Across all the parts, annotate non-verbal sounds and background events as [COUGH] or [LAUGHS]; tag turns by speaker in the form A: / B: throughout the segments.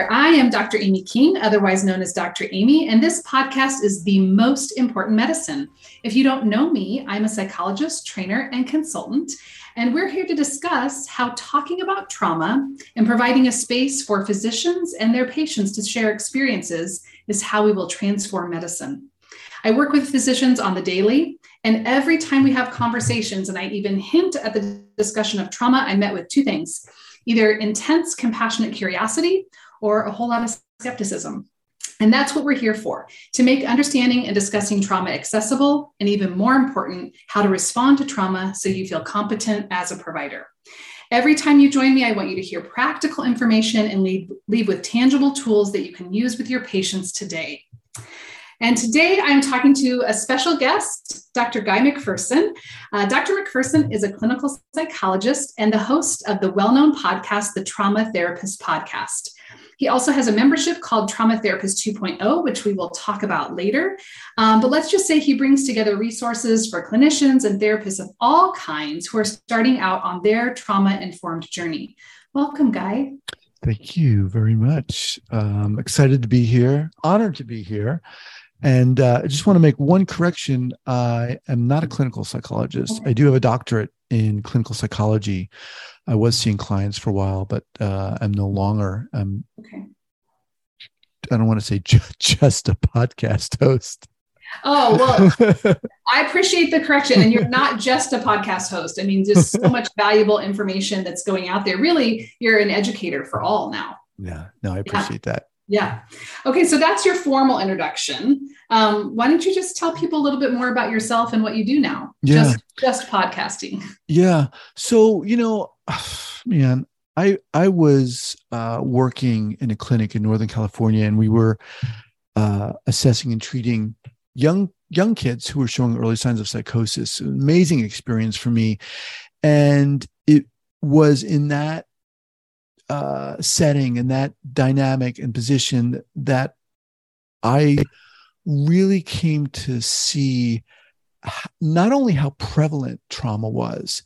A: there. I am Dr. Amy King, otherwise known as Dr. Amy, and this podcast is the most important medicine. If you don't know me, I'm a psychologist, trainer, and consultant, and we're here to discuss how talking about trauma and providing a space for physicians and their patients to share experiences is how we will transform medicine. I work with physicians on the daily, and every time we have conversations and I even hint at the discussion of trauma, I'm met with two things either intense, compassionate curiosity or a whole lot of skepticism. And that's what we're here for to make understanding and discussing trauma accessible, and even more important, how to respond to trauma so you feel competent as a provider. Every time you join me, I want you to hear practical information and leave, leave with tangible tools that you can use with your patients today. And today I'm talking to a special guest, Dr. Guy Macpherson. Uh, Dr. Macpherson is a clinical psychologist and the host of the well known podcast, the Trauma Therapist Podcast. He also has a membership called Trauma Therapist 2.0, which we will talk about later. Um, but let's just say he brings together resources for clinicians and therapists of all kinds who are starting out on their trauma informed journey. Welcome, Guy.
B: Thank you very much. Um, excited to be here, honored to be here. And uh, I just want to make one correction. I am not a clinical psychologist. I do have a doctorate in clinical psychology. I was seeing clients for a while, but uh, I'm no longer. I'm, okay. I don't want to say just a podcast host.
A: Oh, well, [LAUGHS] I appreciate the correction. And you're not just a podcast host. I mean, just so much valuable information that's going out there. Really, you're an educator for all now.
B: Yeah, no, I appreciate yeah. that.
A: Yeah. Okay. So that's your formal introduction. Um, why don't you just tell people a little bit more about yourself and what you do now?
B: Yeah.
A: Just, just podcasting.
B: Yeah. So, you know, [SIGHS] man, I, I was uh, working in a clinic in Northern California and we were uh, assessing and treating young, young kids who were showing early signs of psychosis. Amazing experience for me. And it was in that uh, setting and that dynamic and position that I really came to see not only how prevalent trauma was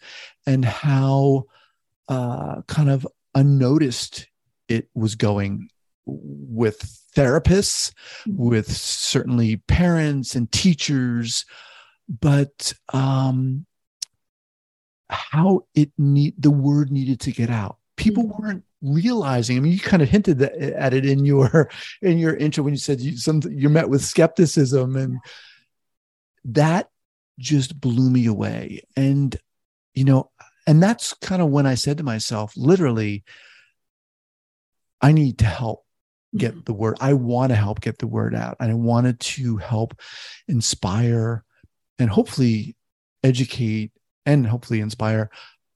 B: and how uh, kind of unnoticed it was going with therapists, mm-hmm. with certainly parents and teachers, but um, how it need the word needed to get out. People mm-hmm. weren't realizing i mean you kind of hinted at it in your [LAUGHS] in your intro when you said you some you met with skepticism and that just blew me away and you know and that's kind of when i said to myself literally i need to help get mm-hmm. the word i want to help get the word out and i wanted to help inspire and hopefully educate and hopefully inspire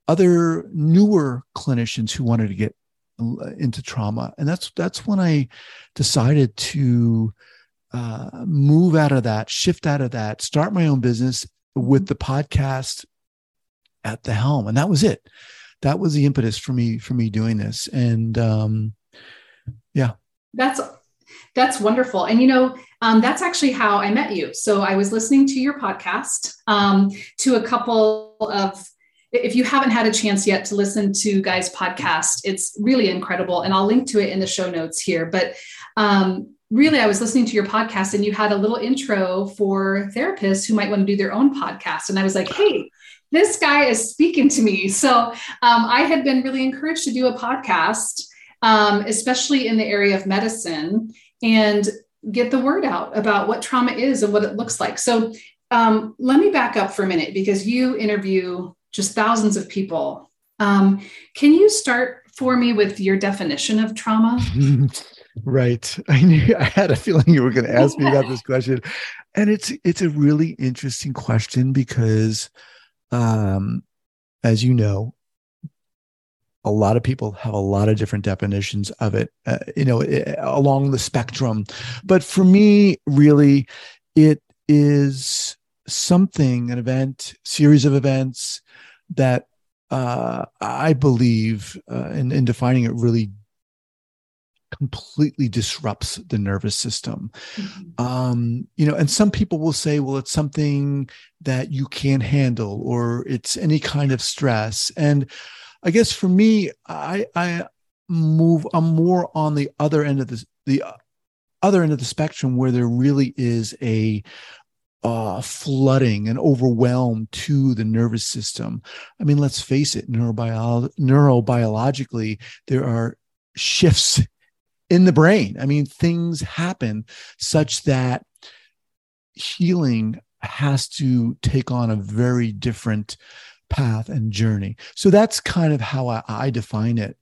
B: other newer clinicians who wanted to get into trauma. And that's that's when i decided to uh, move out of that shift out of that start my own business with the podcast at the helm. And that was it. That was the impetus for me for me doing this. And um yeah.
A: That's that's wonderful. And you know um, that's actually how i met you. So i was listening to your podcast um, to a couple of if you haven't had a chance yet to listen to Guy's podcast, it's really incredible. And I'll link to it in the show notes here. But um, really, I was listening to your podcast and you had a little intro for therapists who might want to do their own podcast. And I was like, hey, this guy is speaking to me. So um, I had been really encouraged to do a podcast, um, especially in the area of medicine, and get the word out about what trauma is and what it looks like. So um, let me back up for a minute because you interview just thousands of people. Um, can you start for me with your definition of trauma? [LAUGHS]
B: right. [LAUGHS] I knew I had a feeling you were going to ask me about this question. And it's it's a really interesting question because um as you know, a lot of people have a lot of different definitions of it, uh, you know, it, along the spectrum. But for me, really, it is something, an event, series of events that uh, I believe, uh, in, in defining it, really completely disrupts the nervous system. Mm-hmm. Um, you know, and some people will say, well, it's something that you can't handle or it's any kind of stress. And I guess for me, I, I, move i'm more on the other end of the the other end of the spectrum where there really is a uh, flooding and overwhelm to the nervous system. I mean, let's face it, neurobio- neurobiologically, there are shifts in the brain. I mean, things happen such that healing has to take on a very different path and journey. So that's kind of how I, I define it.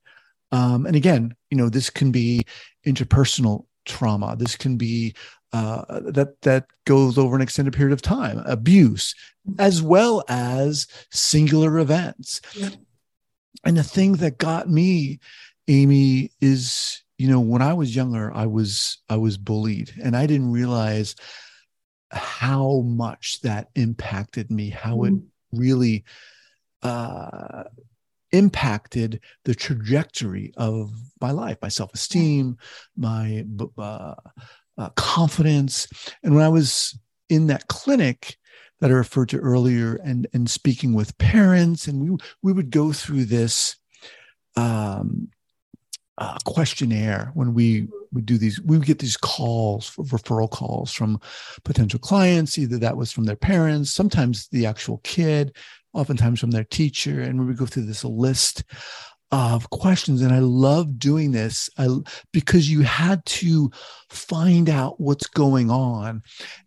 B: Um, and again, you know, this can be interpersonal trauma. This can be uh, that that goes over an extended period of time, abuse, as well as singular events. Yeah. And the thing that got me, Amy, is you know when I was younger, I was I was bullied, and I didn't realize how much that impacted me, how mm-hmm. it really uh, impacted the trajectory of my life, my self esteem, my uh, uh, confidence. And when I was in that clinic that I referred to earlier and, and speaking with parents, and we, we would go through this um, uh, questionnaire when we would do these we would get these calls referral calls from potential clients either that was from their parents sometimes the actual kid oftentimes from their teacher and we would go through this list of questions and i love doing this I, because you had to find out what's going on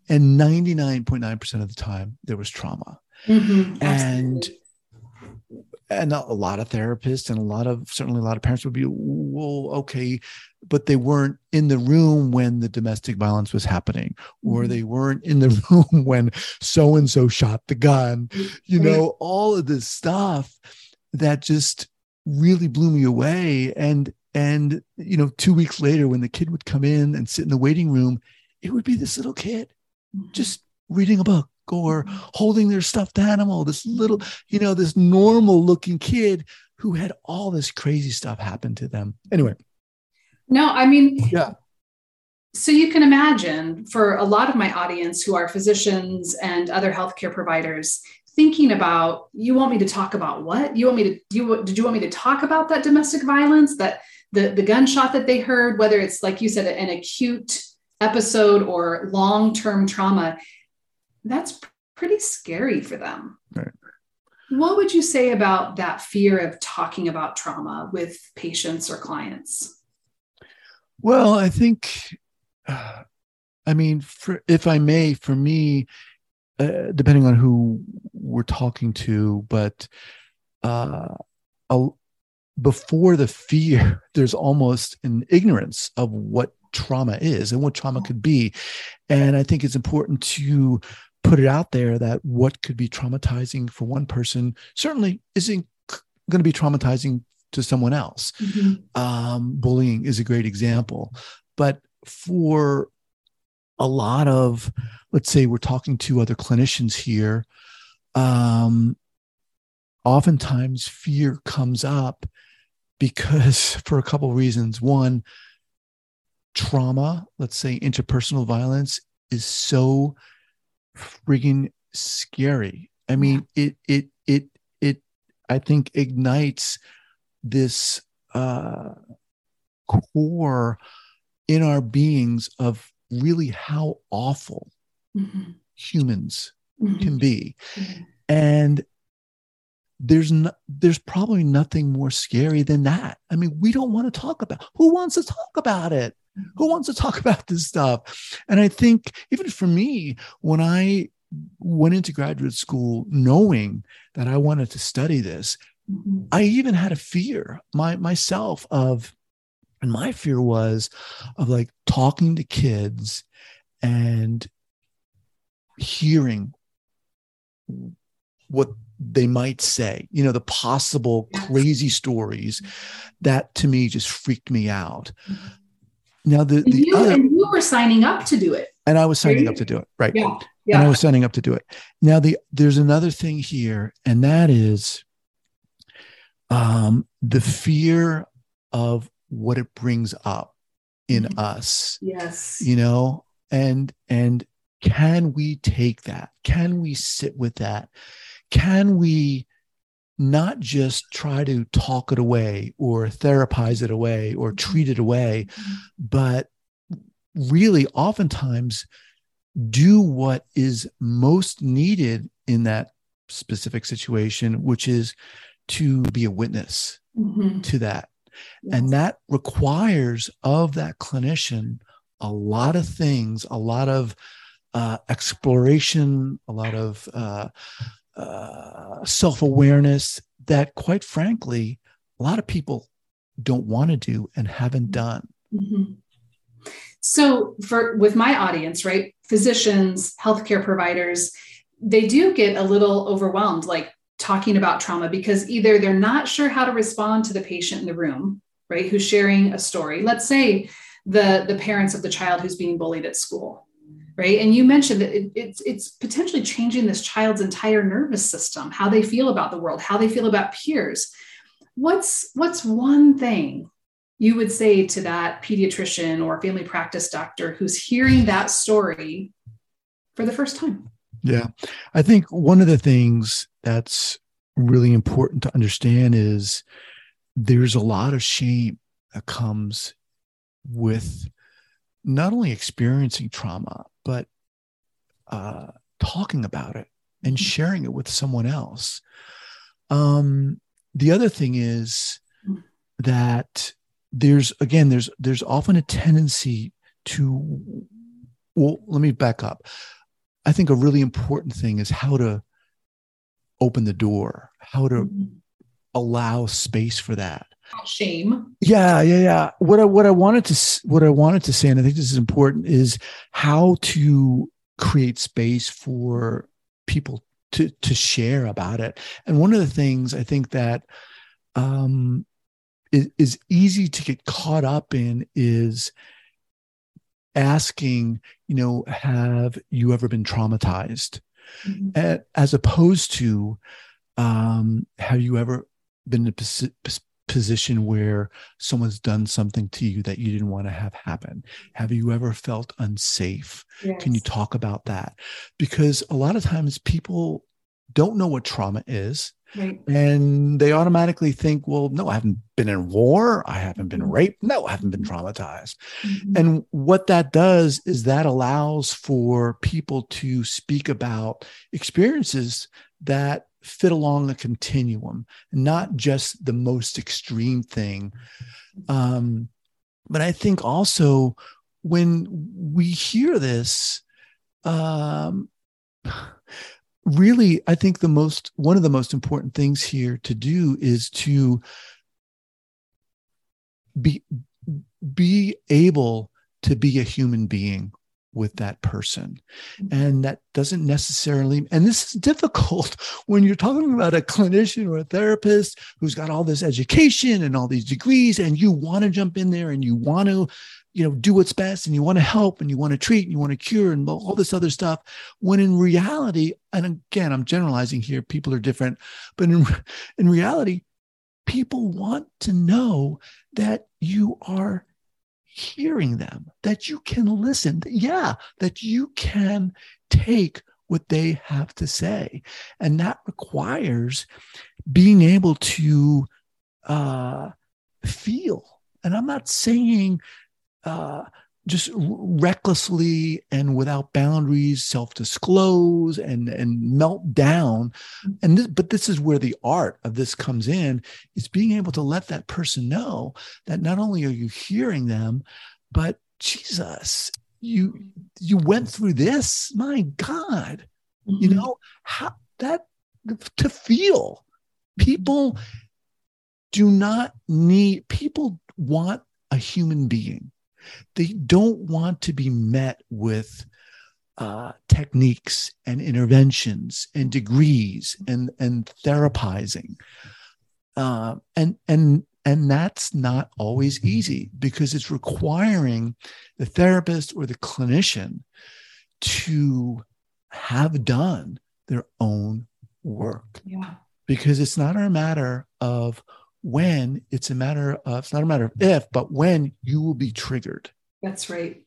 B: and 99.9% of the time there was trauma. Mm-hmm, and and a lot of therapists and a lot of certainly a lot of parents would be well okay but they weren't in the room when the domestic violence was happening or mm-hmm. they weren't in the [LAUGHS] room when so and so shot the gun you know all of this stuff that just really blew me away and and you know 2 weeks later when the kid would come in and sit in the waiting room it would be this little kid mm-hmm. just reading a book or mm-hmm. holding their stuffed animal this little you know this normal looking kid who had all this crazy stuff happen to them anyway
A: no i mean
B: yeah
A: so you can imagine for a lot of my audience who are physicians and other healthcare providers thinking about you want me to talk about what? You want me to you did you want me to talk about that domestic violence that the the gunshot that they heard whether it's like you said an acute episode or long-term trauma that's pretty scary for them.
B: Right.
A: what would you say about that fear of talking about trauma with patients or clients?
B: Well i think uh, [SIGHS] i mean for if i may for me uh, depending on who we're talking to, but uh, a, before the fear, [LAUGHS] there's almost an ignorance of what trauma is and what trauma could be. And I think it's important to put it out there that what could be traumatizing for one person certainly isn't going to be traumatizing to someone else. Mm-hmm. Um, bullying is a great example. But for a lot of, let's say we're talking to other clinicians here, um, oftentimes fear comes up because [LAUGHS] for a couple of reasons. One, trauma, let's say interpersonal violence, is so frigging scary. I mean, it it it it I think ignites this uh core in our beings of really how awful mm-hmm. humans mm-hmm. can be. Mm-hmm. And there's no, there's probably nothing more scary than that. I mean, we don't want to talk about who wants to talk about it? Who mm-hmm. wants to talk about this stuff? And I think even for me, when I went into graduate school knowing that I wanted to study this, mm-hmm. I even had a fear my myself of and my fear was of like talking to kids and hearing what they might say, you know, the possible crazy stories that to me just freaked me out. Now, the, the
A: you, other, and you were signing up to do it.
B: And I was signing up to do it. Right. Yeah. yeah. And I was signing up to do it. Now, the there's another thing here, and that is um, the fear of what it brings up in mm-hmm. us
A: yes
B: you know and and can we take that can we sit with that can we not just try to talk it away or therapize it away or treat it away, but really oftentimes do what is most needed in that specific situation, which is to be a witness mm-hmm. to that. Yes. And that requires of that clinician a lot of things, a lot of uh, exploration, a lot of uh, uh, self awareness that, quite frankly, a lot of people don't want to do and haven't done. Mm-hmm.
A: So, for with my audience, right, physicians, healthcare providers, they do get a little overwhelmed, like talking about trauma, because either they're not sure how to respond to the patient in the room, right, who's sharing a story. Let's say the the parents of the child who's being bullied at school, right? And you mentioned that it, it's it's potentially changing this child's entire nervous system, how they feel about the world, how they feel about peers. What's what's one thing you would say to that pediatrician or family practice doctor who's hearing that story for the first time?
B: Yeah. I think one of the things that's really important to understand is there's a lot of shame that comes with not only experiencing trauma, but uh, talking about it and mm-hmm. sharing it with someone else. Um, the other thing is that there's again there's there's often a tendency to well let me back up i think a really important thing is how to open the door how to mm-hmm. allow space for that.
A: Shame.
B: Yeah yeah yeah. What i what i wanted to what i wanted to say and i think this is important is how to create space for people to to share about it. And one of the things i think that um is, is easy to get caught up in is asking, you know, have you ever been traumatized? Mm-hmm. As opposed to, um, have you ever been in a position where someone's done something to you that you didn't want to have happen? Have you ever felt unsafe? Yes. Can you talk about that? Because a lot of times people don't know what trauma is. Right. And they automatically think, well, no, I haven't been in war. I haven't been mm-hmm. raped. No, I haven't been traumatized. Mm-hmm. And what that does is that allows for people to speak about experiences that fit along a continuum, not just the most extreme thing. Um, but I think also when we hear this, um, really, I think the most, one of the most important things here to do is to be, be able to be a human being with that person. And that doesn't necessarily, and this is difficult [LAUGHS] when you're talking about a clinician or a therapist who's got all this education and all these degrees, and you want to jump in there and you want to you know do what's best and you want to help and you want to treat and you want to cure and all this other stuff when in reality and again i'm generalizing here people are different but in, in reality people want to know that you are hearing them that you can listen yeah that you can take what they have to say. And that requires being able to uh, feel. And i'm not saying uh, just recklessly and without boundaries self-disclose and and melt down. And this, but this is where the art of this comes in is being able to let that person know that not only are you hearing them but jesus you you went through this? My god. Mm-hmm. you know how that to feel people do not need people want a human being they don't want to be met with uh, techniques and interventions and degrees and and therapizing, uh, and and and that's not always easy because it's requiring the therapist or the clinician to have done their own work.
A: Yeah.
B: Because it's not a matter of when it's a matter of it's not a matter of if but when you will be triggered
A: that's right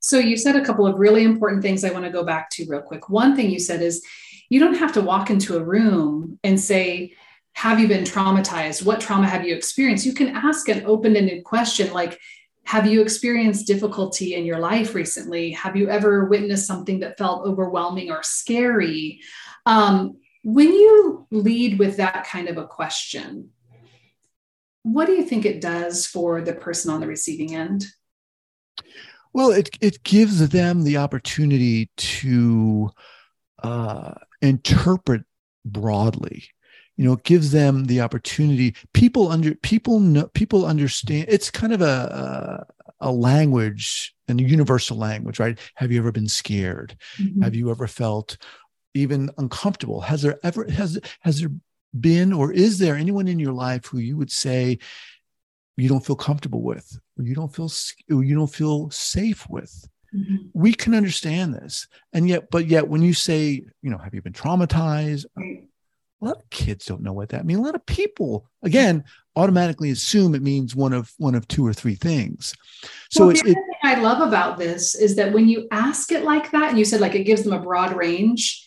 A: so you said a couple of really important things i want to go back to real quick one thing you said is you don't have to walk into a room and say have you been traumatized? What trauma have you experienced? You can ask an open ended question like, have you experienced difficulty in your life recently? Have you ever witnessed something that felt overwhelming or scary? Um, when you lead with that kind of a question, what do you think it does for the person on the receiving end?
B: Well, it it gives them the opportunity to uh, interpret broadly. You know, it gives them the opportunity. People under people know people understand. It's kind of a a, language and a universal language, right? Have you ever been scared? Mm-hmm. Have you ever felt even uncomfortable? Has there ever has has there been or is there anyone in your life who you would say you don't feel comfortable with or you don't feel or you don't feel safe with? Mm-hmm. we can understand this. And yet but yet when you say you know have you been traumatized? A lot of kids don't know what that means a lot of people again automatically assume it means one of one of two or three things. So
A: well, the it, thing i love about this is that when you ask it like that and you said like it gives them a broad range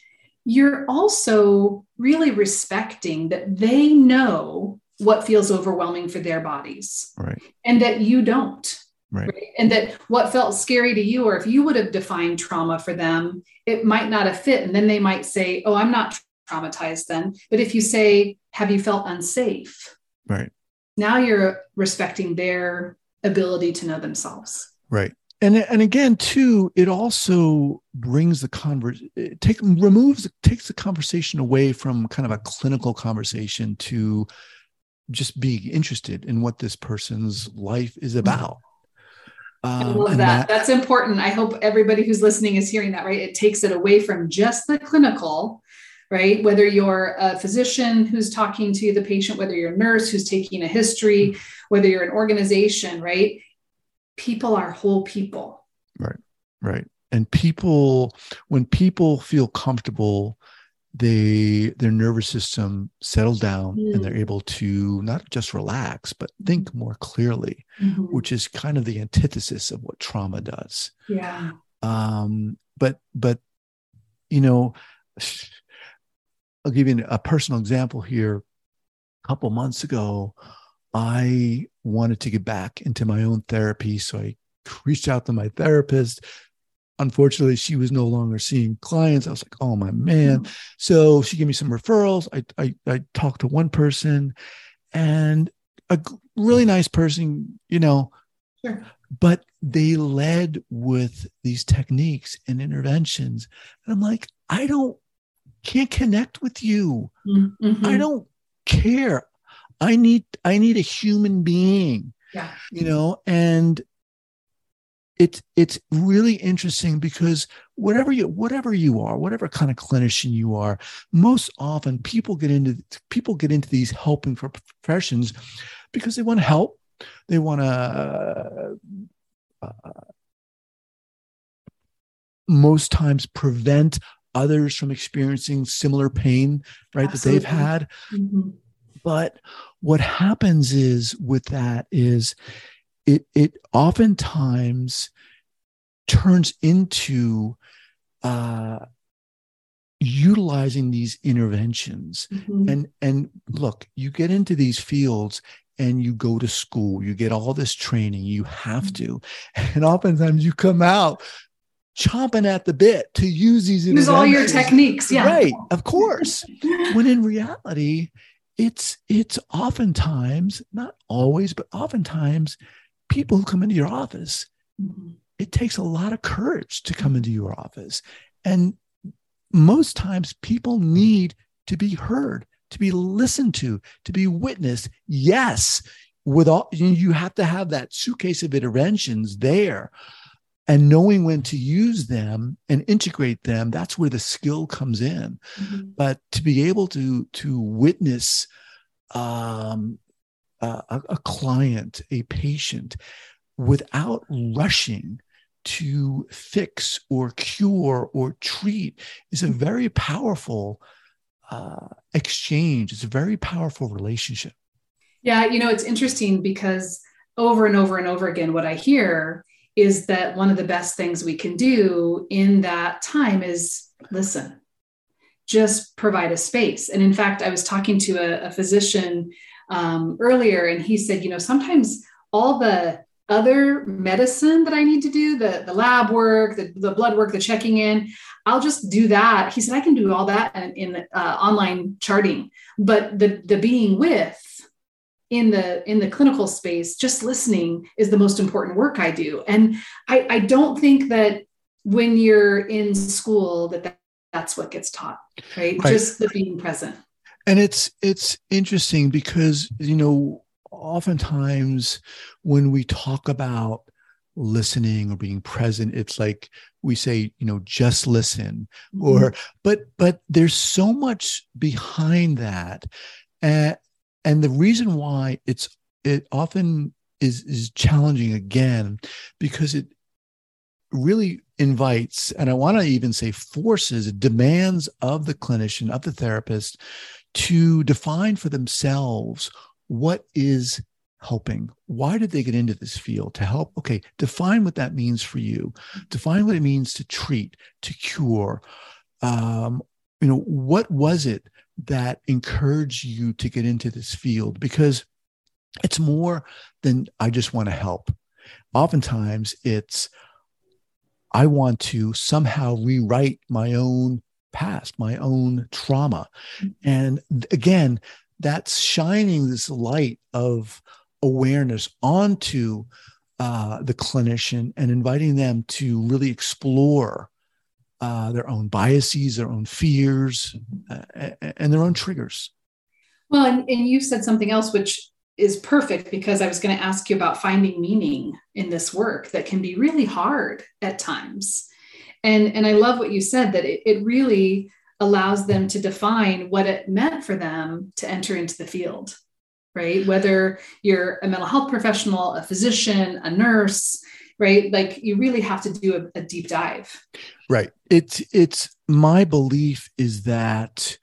A: you're also really respecting that they know what feels overwhelming for their bodies
B: right.
A: and that you don't
B: right. right.
A: and that what felt scary to you or if you would have defined trauma for them it might not have fit. And then they might say oh i'm not traumatized then. But if you say have you felt unsafe?
B: Right.
A: Now you're respecting their ability to know themselves.
B: Right and and again too it also brings the converse take removes takes the conversation away from kind of a clinical conversation to just being interested in what this person's life is mm-hmm. about.
A: Um, I love that. that. That's important. I hope everybody who's listening is hearing that, right? It takes it away from just the clinical, right? Whether you're a physician who's talking to the patient, whether you're a nurse who's taking a history, whether you're an organization, right? People are whole people.
B: Right, right. And people, when people feel comfortable they their nervous system settles down mm. and they're able to not just relax but think more clearly mm-hmm. which is kind of the antithesis of what trauma does
A: yeah
B: um but but you know i'll give you a personal example here a couple months ago i wanted to get back into my own therapy so i reached out to my therapist. Unfortunately she was no longer seeing clients. I was like oh my man. Mm-hmm. so she gave me some referrals. I, I i talked to one person and a really nice person you know?
A: Sure.
B: but they led with these techniques and interventions. And i'm like i don't can't connect with you. Mm-hmm. i don't care i need i need a human being
A: yeah
B: you know and it's it's really interesting because whatever you whatever you are whatever kind of clinician you are most often people get into people get into these helping professions because they want to help they want to uh, most times prevent others from experiencing similar pain right Absolutely. that they've had mm-hmm. But what happens is with that is it it oftentimes turns into uh, utilizing these interventions. Mm-hmm. and and look you get into these fields and you go to school. You get all this training. You have mm-hmm. to. [LAUGHS] And oftentimes you come out chomping at the bit to use these
A: use all your techniques yeah.
B: Right of course. When in reality it's it's oftentimes not always but oftentimes people who come into your office, mm-hmm. it takes a lot of courage to come into your office. And most times people need to be heard, to be listened to, to be witnessed. Yes, with all you have to have that suitcase of interventions there and knowing when to use them and integrate them that's where the skill comes in mm-hmm. but to be able to to witness um, a, a client, a patient, without rushing to fix or cure or treat is a very powerful uh, exchange. It's a very powerful relationship.
A: Yeah, you know, it's interesting because over and over and over again, what I hear is that one of the best things we can do in that time is listen, just provide a space. And in fact, I was talking to a, a physician um, earlier, and he said, you know, sometimes all the other medicine that I need to do, the, the lab work, the, the blood work, the checking in, I'll just do that. He said, I can do all that in, in uh, online charting, but the, the being with in the in the clinical space just listening is the most important work i do and i i don't think that when you're in school that, that that's what gets taught right? right just the being present
B: and it's it's interesting because you know oftentimes when we talk about listening or being present it's like we say you know just listen mm-hmm. or but but there's so much behind that and and the reason why it's it often is is challenging again because it really invites and i want to even say forces demands of the clinician of the therapist to define for themselves what is helping. Why did they get into this field? To help okay define what that means for you. Define what it means to treat to cure. Um, you know what was it that encourage you to get into this field because it's more than i just want to help. Oftentimes it's i want to somehow rewrite my own past my own trauma. And again that's shining this light of awareness onto uh, the clinician and inviting them to really explore uh, their own biases, their own fears, uh, and their own triggers.
A: Well, and, and you said something else which is perfect because I was going to ask you about finding meaning in this work that can be really hard at times. And, and I love what you said that it, it really allows them to define what it meant for them to enter into the field, right? Whether you're a mental health professional, a physician, a nurse, right? Like you really have to do a, a deep dive.
B: Right. It's it's my belief is that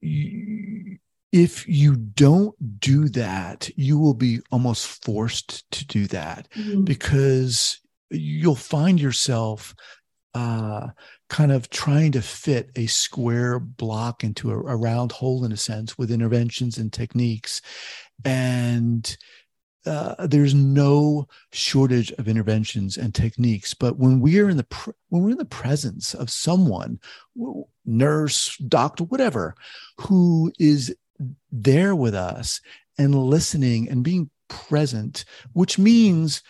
B: you, if you don't do that, you will be almost forced to do that mm-hmm. because you'll find yourself uh, kind of trying to fit a square block into a, a, round hole in a sense with interventions and techniques. And uh, there's no shortage of interventions and techniques. But when we're in the when we're in the presence of someone nurse doctor whatever who is there with us and listening and being present which means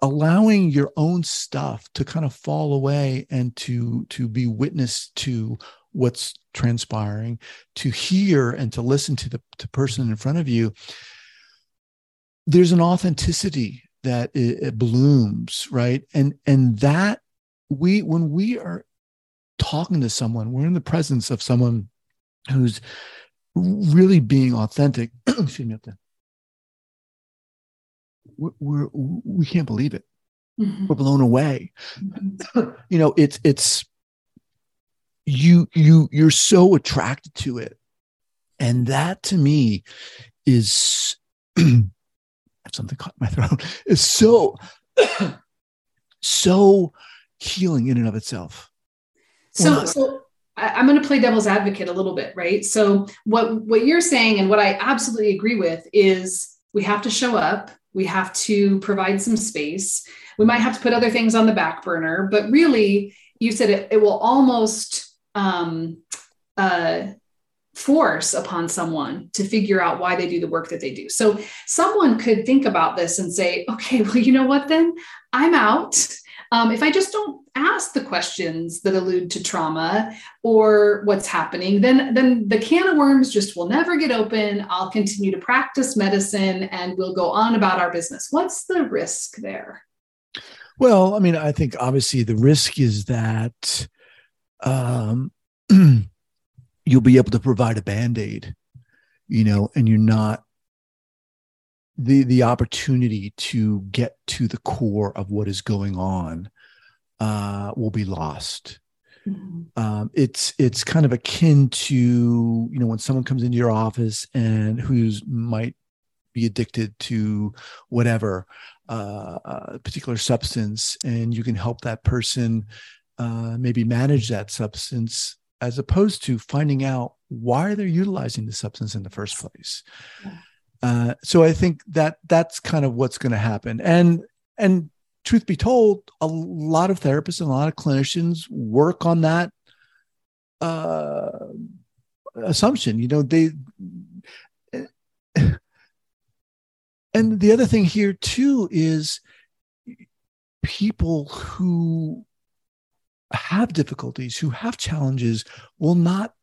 B: allowing your own stuff to kind of fall away and to to be witness to what's transpiring to hear and to listen to the to person in front of you there's an authenticity that it, it blooms right and and that we when we are talking to someone we're in the presence of someone who's really being authentic [CLEARS THROAT] excuse me up there we're, we're we can't believe it mm-hmm. we're blown away mm-hmm. [CLEARS THROAT] you know it's it's you you you're so attracted to it and that to me is [CLEARS THROAT] something caught in my throat [LAUGHS] is so [COUGHS] so healing in and of itself.
A: So so i'm going to play devil's advocate a little bit right? So what what you're saying and what i absolutely agree with is we have to show up. We have to provide some space. We might have to put other things on the back burner but really you said it, it will almost um, uh, force upon someone to figure out why they do the work that they do. So someone could think about this and say, okay, well, you know what, then I'm out. Um, if I just don't ask the questions that allude to trauma or what's happening, then, then the can of worms just will never get open. I'll continue to practice medicine and we'll go on about our business. What's the risk there?
B: Well, I mean, I think obviously the risk is that um, [CLEARS THROAT] you'll be able to provide a band-aid you know and you're not the the opportunity to get to the core of what is going on uh, will be lost mm-hmm. um, it's it's kind of akin to you know when someone comes into your office and who's might be addicted to whatever uh, a particular substance and you can help that person uh, maybe manage that substance as opposed to finding out why they're utilizing the substance in the first place. Uh, so I think that that's kind of what's going to happen. And and truth be told, a lot of therapists and a lot of clinicians work on that uh, assumption. You know, they. [SIGHS] And the other thing here too is people who have difficulties, who have challenges, will not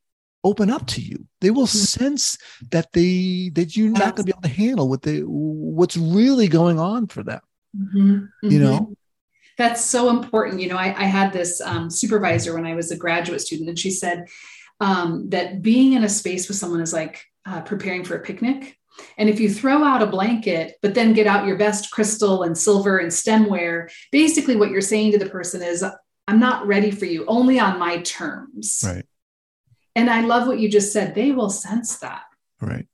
B: open up to you. They will mm-hmm. sense that they that you're not going to be able to handle what they what's really going on for them. Mm-hmm. Mm-hmm. You know.
A: That's so important. You know, I, I had this um, supervisor when I was a graduate student, and she said um, that being in a space with someone is like uh, preparing for a picnic. And if you throw out a blanket, but then get out your best crystal and silver and stemware, basically what you're saying to the person is, I'm not ready for you, only on my terms.
B: Right.
A: And I love what you just said. They will sense that.
B: Right.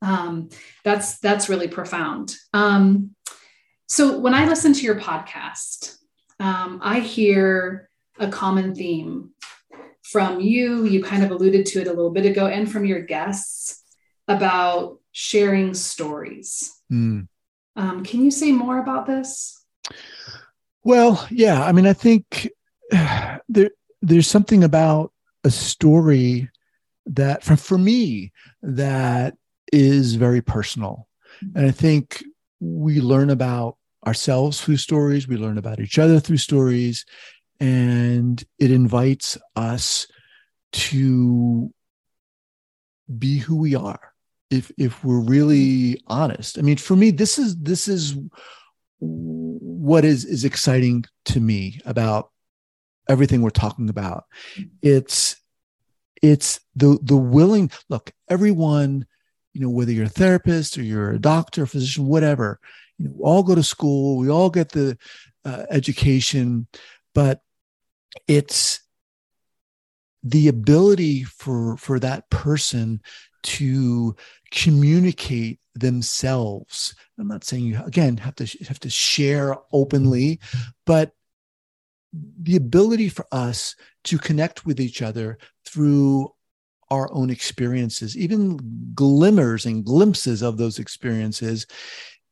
A: Um, that's that's really profound. Um, so when I listen to your podcast, um, I hear a common theme from you. You kind of alluded to it a little bit ago, and from your guests about sharing stories. Mm. Um, can you say more about this?
B: Well, yeah. I mean, I think [SIGHS] there there's something about a story that, for for me, that is very personal, and I think we learn about ourselves through stories. We learn about each other through stories, and it invites us to be who we are if if we're really honest i mean for me this is this is what is is exciting to me about everything we're talking about. It's it's the the willing look everyone you know whether you're a therapist or you're a doctor physician whatever you know we all go to school we all get the uh, education but it's the ability for for that person to communicate themselves. I'm not saying you again have to have to share openly but the ability for us to connect with each other through our own experiences even glimmers and glimpses of those experiences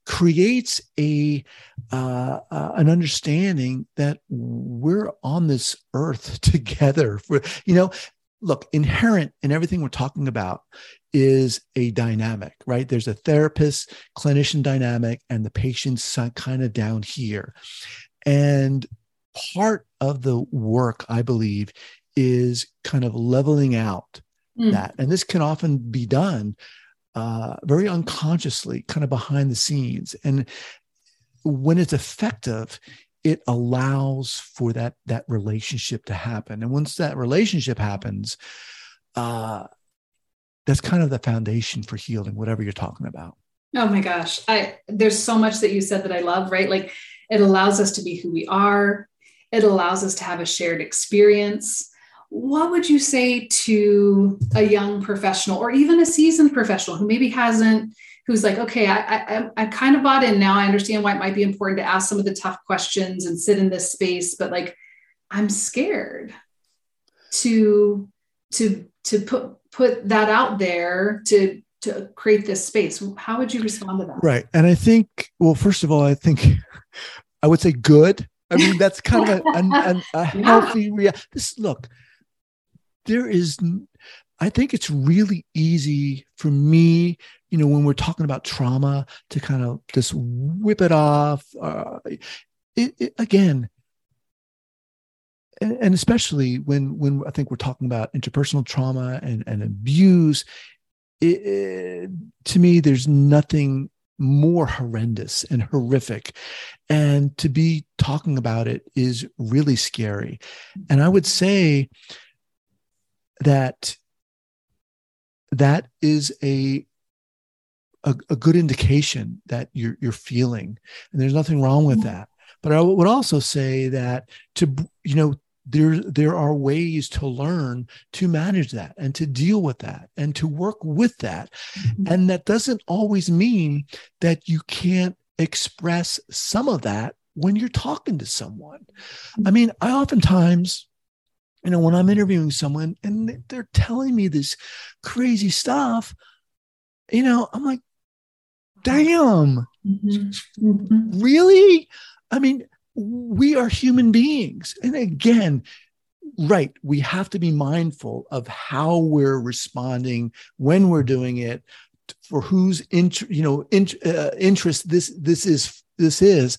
B: creates a uh, uh, an understanding that we're on this earth [LAUGHS] together. For you know look inherent in everything we're talking about is a dynamic right there's a therapist clinician dynamic and the patient's kind of down here and part of the work i believe is kind of leveling out mm. that and this can often be done uh, very unconsciously, kind of behind the scenes. And when it's effective, it allows for that that relationship to happen. And once that relationship happens, uh, that's kind of the foundation for healing, whatever you're talking about.
A: Oh my gosh, I there's so much that you said that I love. Right, like it allows us to be who we are. It allows us to have a shared experience what would you say to a young professional or even a seasoned professional who maybe hasn't who's like okay I, I i kind of bought in now i understand why it might be important to ask some of the tough questions and sit in this space but like i'm scared to to to put put that out there to to create this space. How would you respond to that?
B: Right. And i think well first of all i think [LAUGHS] i would say good. I mean that's kind of a, a, [LAUGHS] a healthy rea- this look there is i think it's really easy for me you know when we're talking about trauma to kind of just whip it off uh, it, it, again and, and, especially when when i think we're talking about interpersonal trauma and, and abuse it, to me there's nothing more horrendous and horrific. And to be talking about it is really scary. And i would say that that is a, a, a good indication that you're you're feeling, and there's nothing wrong with mm-hmm. that. But I would also say that to you know there there are ways to learn to manage that and to deal with that and to work with that mm-hmm. and that doesn't always mean that you can't express some of that when you're talking to someone i mean i oftentimes you know, when I'm interviewing someone and they're telling me this crazy stuff, you know, I'm like, damn, mm-hmm. Mm-hmm. really? I mean, we are human beings. And again, right, we have to be mindful of how we're responding when we're doing it, for whose int- you know uh, interest this this is this is.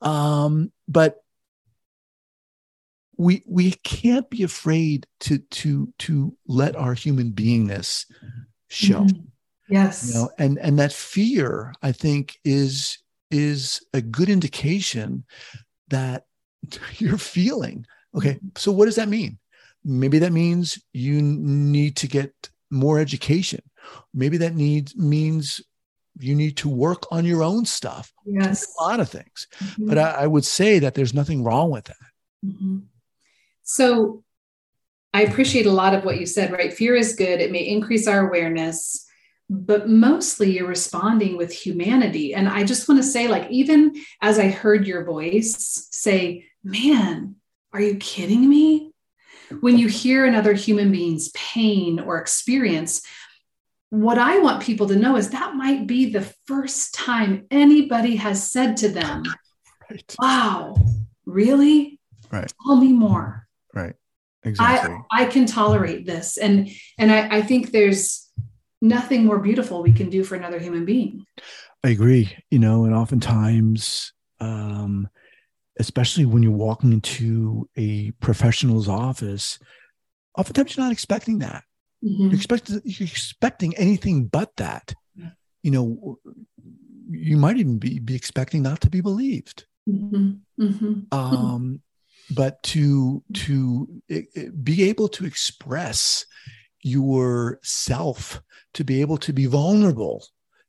B: Um, but we we can't be afraid to to to let our human beingness show. Mm-hmm.
A: Yes.
B: You know, and and that fear, I think, is is a good indication that [LAUGHS] you're feeling. Okay, so what does that mean? Maybe that means you need to get more education. Maybe that needs means you need to work on your own stuff.
A: Yes,
B: a lot of things. Mm-hmm. But I, I, would say that there's nothing wrong with that.
A: Mm-hmm. So, I appreciate a lot of what you said. Right, fear is good. It may increase our awareness but mostly you're responding with humanity. And I just want to say, like, even as I heard your voice say, man, are you kidding me? When you hear another human being's pain or experience, what I want people to know is that might be the first time anybody has said to them, right. Wow, really?
B: Right.
A: Tell me more.
B: Right. Exactly.
A: I, I can tolerate this. And and I, I think there's nothing more beautiful we can do for another human being.
B: I agree. You know, and oftentimes, um, especially when you're walking into a professional's office, oftentimes you're not expecting that. Mm-hmm. You're, expecting, you're expecting anything but that. Yeah. You know, you might even be, be expecting not to be believed. Mm-hmm. Mm-hmm. Um, but to to it, it, be able to express yourself to be able to be vulnerable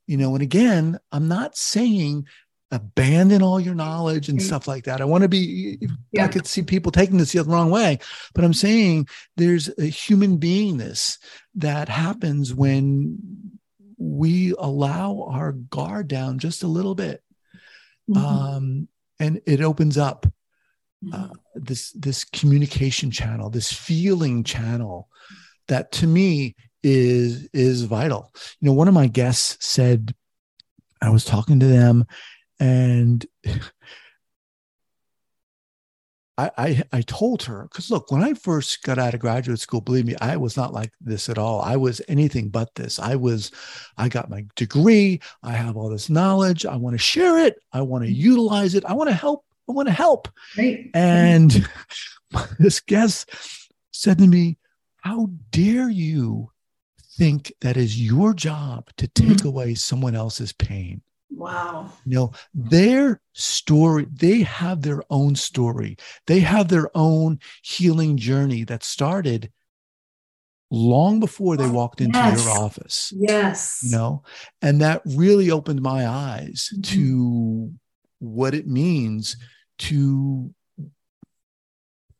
B: you know and again i'm not saying abandon all your knowledge and stuff like that i want to be yeah. i could see people taking this the wrong way but i'm saying there's a human beingness that happens when we allow our guard down just a little bit mm-hmm. um, and it opens up uh, mm-hmm. this this communication channel this feeling channel that to me is is vital. You know, one of my guests said I was talking to them and [LAUGHS] I, I, I told her because look, when I first got out of graduate school, believe me, I was not like this at all. I was anything but this. I was, I got my degree. I have all this knowledge. I want to share it. I want to mm-hmm. utilize it. I want to help. I want to help.
A: Right.
B: And [LAUGHS] this guest said to me, how dare you think that is your job to take mm-hmm. away someone else's pain?
A: Wow.
B: You know, their story, they have their own story. They have their own healing journey that started long before they walked into yes. your office.
A: Yes.
B: You know, and that really opened my eyes mm-hmm. to what it means to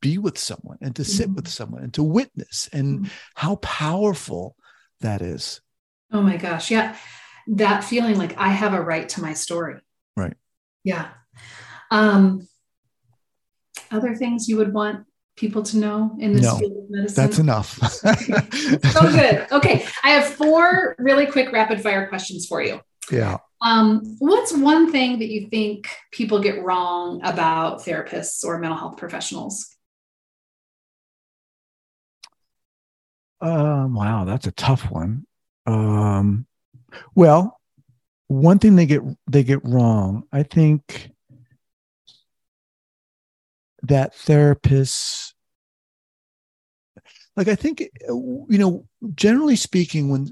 B: be with someone and to sit with mm-hmm. someone and to witness and mm-hmm. how powerful that is.
A: Oh my gosh. Yeah. That feeling like I have a right to my story.
B: Right.
A: Yeah. Um, other things you would want people to know in this no, field of medicine?
B: That's enough. [LAUGHS]
A: so good. Okay. I have four really quick rapid fire questions for you.
B: Yeah.
A: Um, what's one thing that you think people get wrong about therapists or mental health professionals?
B: Um, wow, that's a tough one. Um, well, one thing they get they get wrong, I think that therapists like i think you know generally speaking when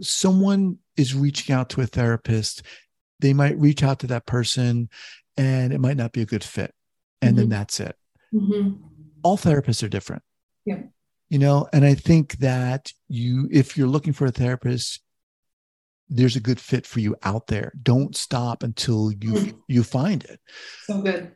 B: someone is reaching out to a therapist they might reach out to that person and it might not be a good fit and mm-hmm. then that's it mm-hmm. all therapists are different
A: yeah
B: you know and i think that you if you're looking for a therapist there's a good fit for you out there don't stop until you mm. you find it
A: so good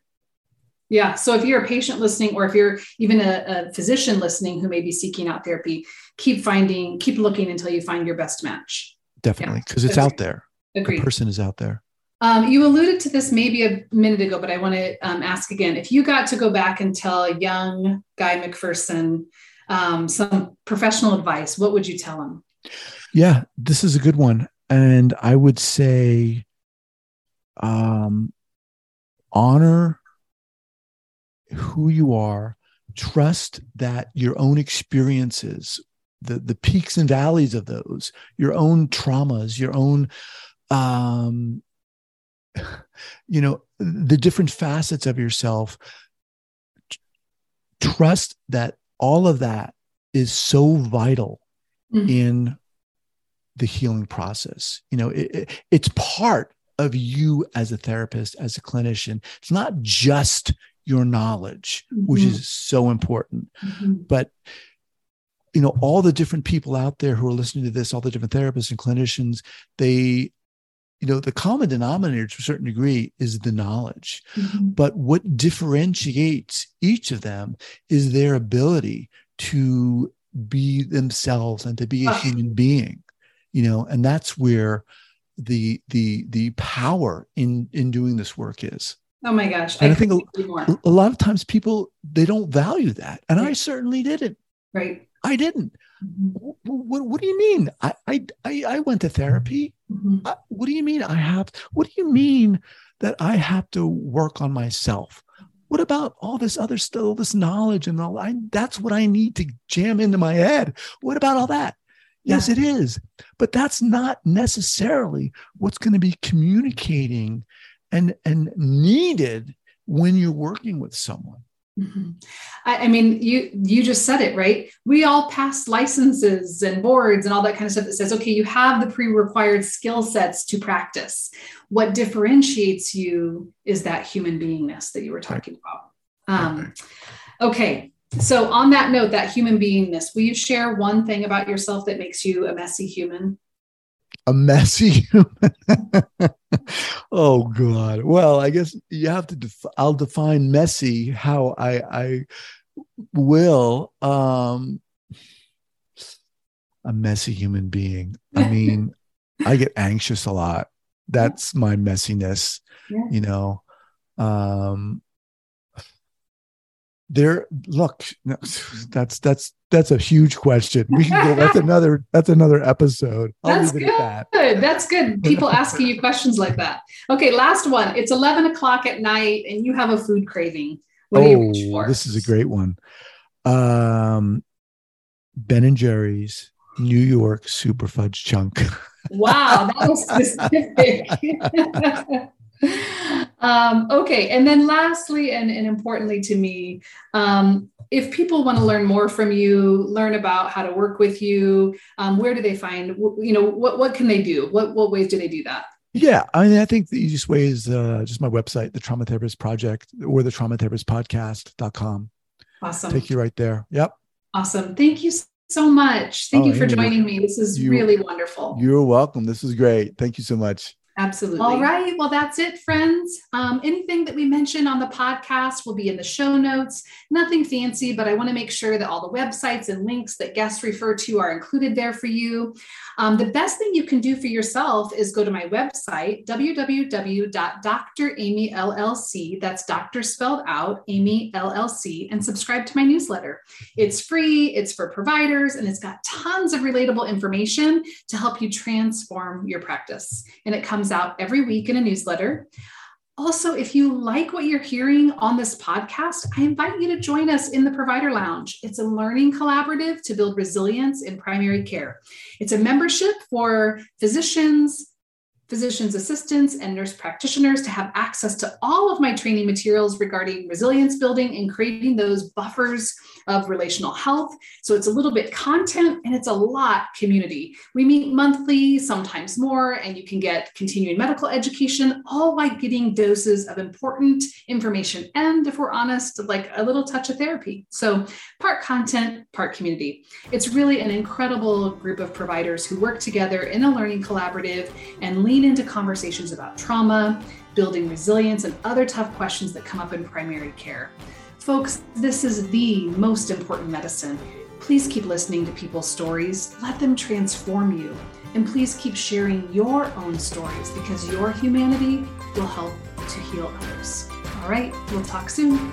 A: yeah so if you're a patient listening or if you're even a, a physician listening who may be seeking out therapy keep finding keep looking until you find your best match
B: definitely because yeah. it's out there
A: Agreed.
B: the person is out there
A: Um, you alluded to this maybe a minute ago, but I want to um, ask again. If you got to go back and tell a young Guy Macpherson um, some professional advice, what would you tell them?
B: Yeah, this is a good one. And I would say um, honor who you are, trust that your own experiences, the, the peaks and valleys of those, your own traumas, your own um, you know the different facets of yourself trust that all of that is so vital mm-hmm. in the healing process you know it, it, it's part of you as a therapist as a clinician it's not just your knowledge mm-hmm. which is so important mm-hmm. but you know all the different people out there who are listening to this all the different therapists and clinicians they you know the common denominator to a certain degree is the knowledge. Mm-hmm. but what differentiates each of them is their ability to be themselves and to be a human being you know and that's where the the the power in in doing this work is.
A: Oh my gosh
B: and i, I think a, a, lot of times people they don't value that and right. i certainly didn't.
A: Right.
B: I didn't. Mm-hmm. what, what, do you mean? I, I i went to therapy Mm-hmm. I, what do you mean I have? What do you mean that I have to work on myself? What about all this other still this knowledge and all? I, that's what I need to jam into my head. What about all that? Yes, it is, but that's not necessarily what's going to be communicating and and needed when you're working with someone.
A: Mm-hmm. I, I, mean, you you just said it right. We all pass licenses and boards and all that kind of stuff that says, okay, you have the pre-required skill sets to practice. What differentiates you is that human beingness that you were talking about. Um, okay, so on that note, that human beingness, will you share one thing about yourself that makes you a messy human?
B: A messy [LAUGHS] human. oh God. Well, I guess you have to. Def- I'll define messy how I I will. Um, a messy human being. I [LAUGHS] mean, I get anxious a lot. That's my messiness. Yeah. You know. Um, there look [LAUGHS] that's that's that's a huge question. We can go that's another that's another episode.
A: I'll that's good that. that's good. People asking you questions like that. Okay last one. It's 11 o'clock at night and you have a food craving. What
B: oh this is a great one. Um ben and jerry's new york super fudge chunk.
A: Wow that was [LAUGHS] specific [LAUGHS] um, okay. And then lastly, and, and importantly to me, um, if people want to learn more from you, learn about how to work with you, um, where do they find, you know, what, what can they do? What, what ways do they do that?
B: Yeah, I mean, I think the easiest way is uh, just my website, the Trauma Therapist Project, or the Trauma Therapist Podcast.com.
A: Awesome.
B: Take you right there. Yep.
A: Awesome. Thank you so much. Thank oh, you for joining me. This is you, really wonderful.
B: You're welcome. This is great. Thank you so much.
A: Absolutely. All right. Well, that's it, friends. Um, anything that we mention on the podcast will be in the show notes. Nothing fancy, but I want to make sure that all the websites and links that guests refer to are included there for you. Um, the best thing you can do for yourself is go to my website, www.doctoramyllc, that's doctor spelled out, Amy LLC, and subscribe to my newsletter. It's free, it's for providers, and it's got tons of relatable information to help you transform your practice. And it comes out every week in a newsletter. Also, if you like what you're hearing on this podcast, I invite you to join us in the Provider Lounge. It's a learning collaborative to build resilience in primary care. It's a membership for physicians, physician's assistants, and nurse practitioners to have access to all of my training materials regarding resilience building and creating those buffers of relational health. So it's a little bit content and it's a lot community. We meet monthly, sometimes more, and you can get continuing medical education, all while getting doses of important information. And if we're honest, like a little touch of therapy. So part content, part community. It's really an incredible group of providers who work together in a learning collaborative and lean into conversations about trauma, building resilience, and other tough questions that come up in primary care. Folks, this is the most important medicine. Please keep listening to people's stories. Let them transform you. And please keep sharing your own stories because your humanity will help to heal others. All right, we'll talk soon.